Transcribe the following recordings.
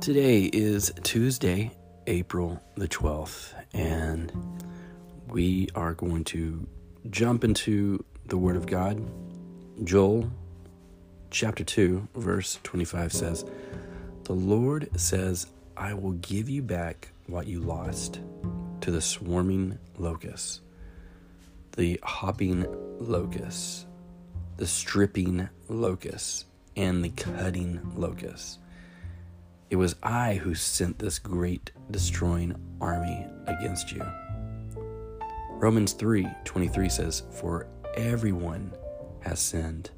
Today is Tuesday, April the 12th, and we are going to jump into the Word of God. Joel chapter 2, verse 25 says, The Lord says, I will give you back what you lost to the swarming locusts, the hopping locusts, the stripping locusts, and the cutting locusts. It was I who sent this great destroying army against you. Romans 3:23 says, "For everyone has sinned.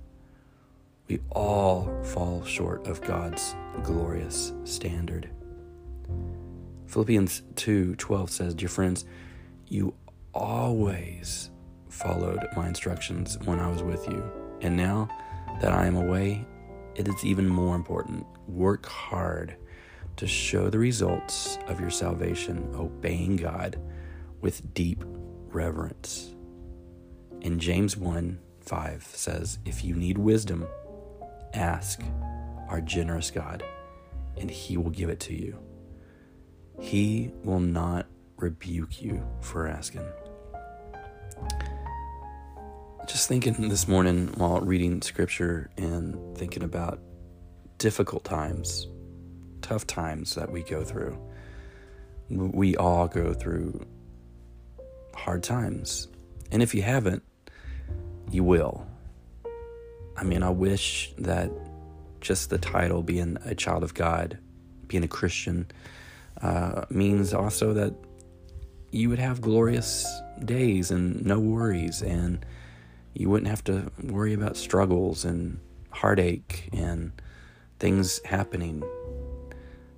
We all fall short of God's glorious standard." Philippians 2:12 says, "Dear friends, you always followed my instructions when I was with you, and now that I am away, it is even more important. Work hard to show the results of your salvation, obeying God with deep reverence. And James 1 5 says, If you need wisdom, ask our generous God, and he will give it to you. He will not rebuke you for asking. Just thinking this morning while reading scripture and thinking about difficult times, tough times that we go through. We all go through hard times. And if you haven't, you will. I mean, I wish that just the title, being a child of God, being a Christian, uh, means also that you would have glorious days and no worries, and you wouldn't have to worry about struggles and heartache and things happening.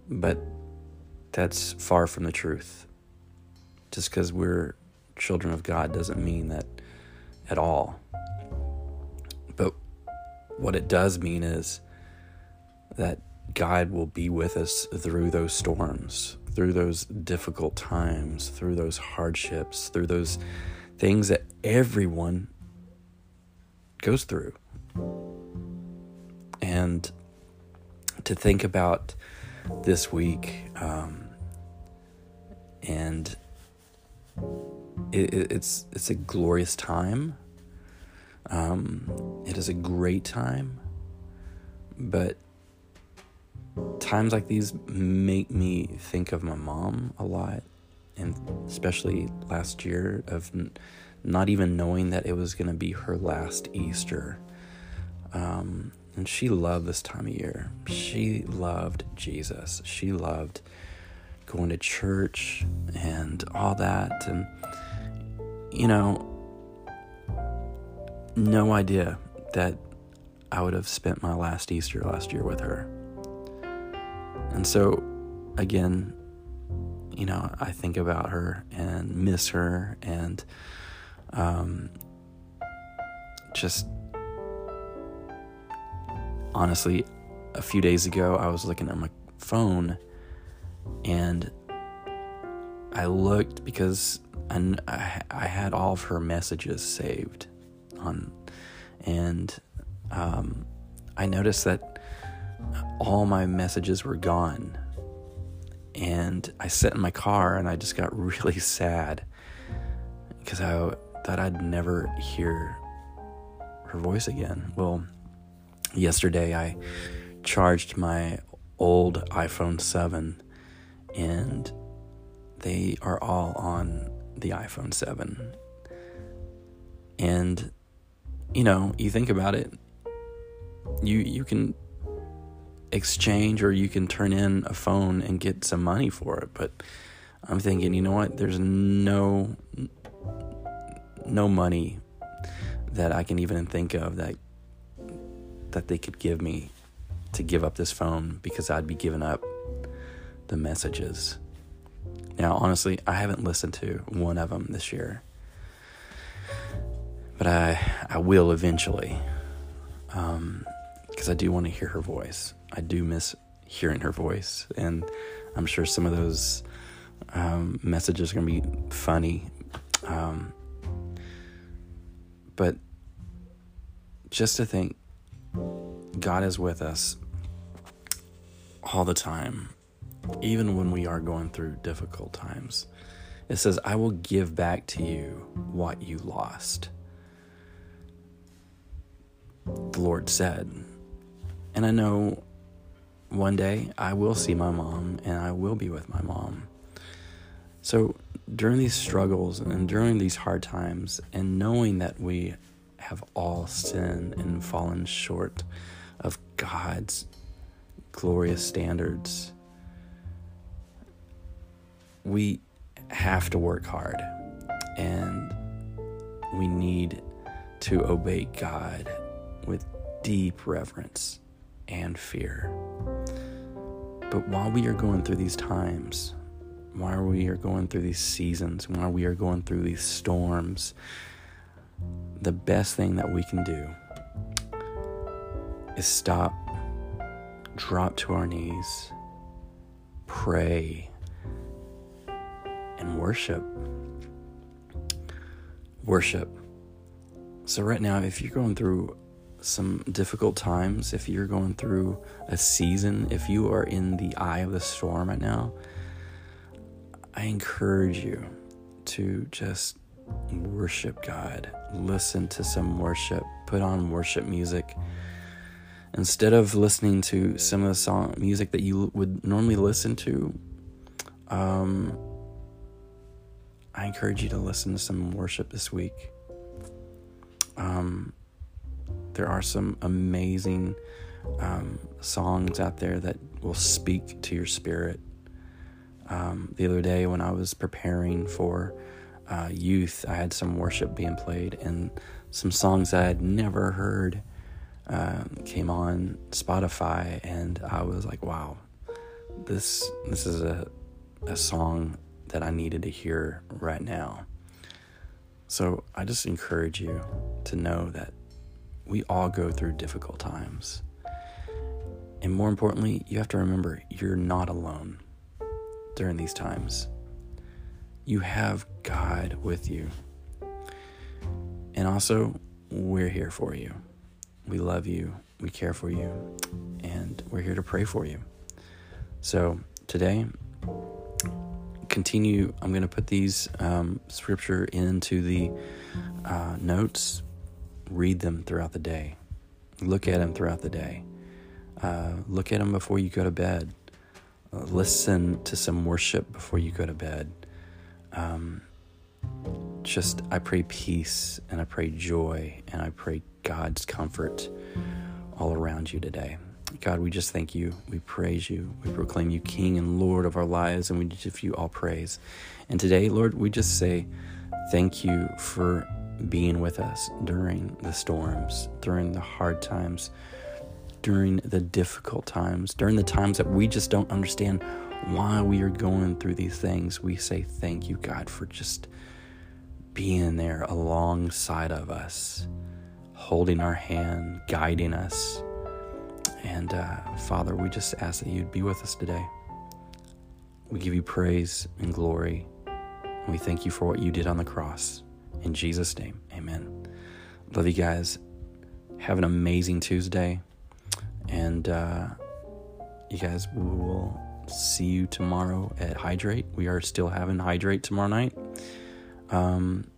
But that's far from the truth. Just because we're children of God doesn't mean that at all. But what it does mean is that God will be with us through those storms, through those difficult times, through those hardships, through those things that everyone goes through. And to think about this week, um, and it, it's it's a glorious time. Um, it is a great time, but times like these make me think of my mom a lot, and especially last year of not even knowing that it was going to be her last Easter. Um, and she loved this time of year. She loved Jesus. She loved going to church and all that. And, you know, no idea that I would have spent my last Easter last year with her. And so, again, you know, I think about her and miss her and um, just honestly, a few days ago, I was looking at my phone and I looked because I, I had all of her messages saved on, and um, I noticed that all my messages were gone. And I sat in my car and I just got really sad because I thought I'd never hear her voice again. Well, yesterday I charged my old iPhone 7 and they are all on the iPhone 7. And you know, you think about it, you you can exchange or you can turn in a phone and get some money for it, but I'm thinking, you know what? There's no no money that I can even think of that that they could give me to give up this phone because I'd be giving up the messages. Now, honestly, I haven't listened to one of them this year, but I I will eventually, because um, I do want to hear her voice. I do miss hearing her voice, and I'm sure some of those um, messages are going to be funny. Um, but just to think God is with us all the time. even when we are going through difficult times. It says, I will give back to you what you lost. The Lord said. And I know one day I will see my mom and I will be with my mom. So during these struggles and during these hard times, and knowing that we have all sinned and fallen short of God's glorious standards, we have to work hard and we need to obey God with deep reverence and fear. But while we are going through these times, while we are going through these seasons, while we are going through these storms, the best thing that we can do is stop, drop to our knees, pray, and worship. Worship. So, right now, if you're going through some difficult times, if you're going through a season, if you are in the eye of the storm right now, I encourage you to just worship God. Listen to some worship. Put on worship music. Instead of listening to some of the song music that you would normally listen to, um, I encourage you to listen to some worship this week. Um, there are some amazing um, songs out there that will speak to your spirit. Um, the other day, when I was preparing for uh, youth, I had some worship being played, and some songs I had never heard uh, came on Spotify, and I was like, "Wow, this this is a a song that I needed to hear right now." So I just encourage you to know that we all go through difficult times. And more importantly, you have to remember you're not alone during these times. You have God with you. And also, we're here for you. We love you, we care for you, and we're here to pray for you. So, today, continue. I'm going to put these um, scripture into the uh, notes read them throughout the day. Look at them throughout the day. Uh, look at them before you go to bed. Listen to some worship before you go to bed. Um, just, I pray peace and I pray joy and I pray God's comfort all around you today. God, we just thank you. We praise you. We proclaim you King and Lord of our lives, and we give you all praise. And today, Lord, we just say thank you for being with us during the storms, during the hard times, during the difficult times, during the times that we just don't understand why we are going through these things. We say, Thank you, God, for just being there alongside of us, holding our hand, guiding us. And uh, Father, we just ask that you'd be with us today. We give you praise and glory. And we thank you for what you did on the cross. In Jesus' name, amen. Love you guys. Have an amazing Tuesday. And uh, you guys, we will see you tomorrow at Hydrate. We are still having Hydrate tomorrow night. Um,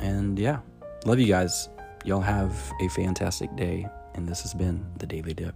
and yeah, love you guys. Y'all have a fantastic day. And this has been the Daily Dip.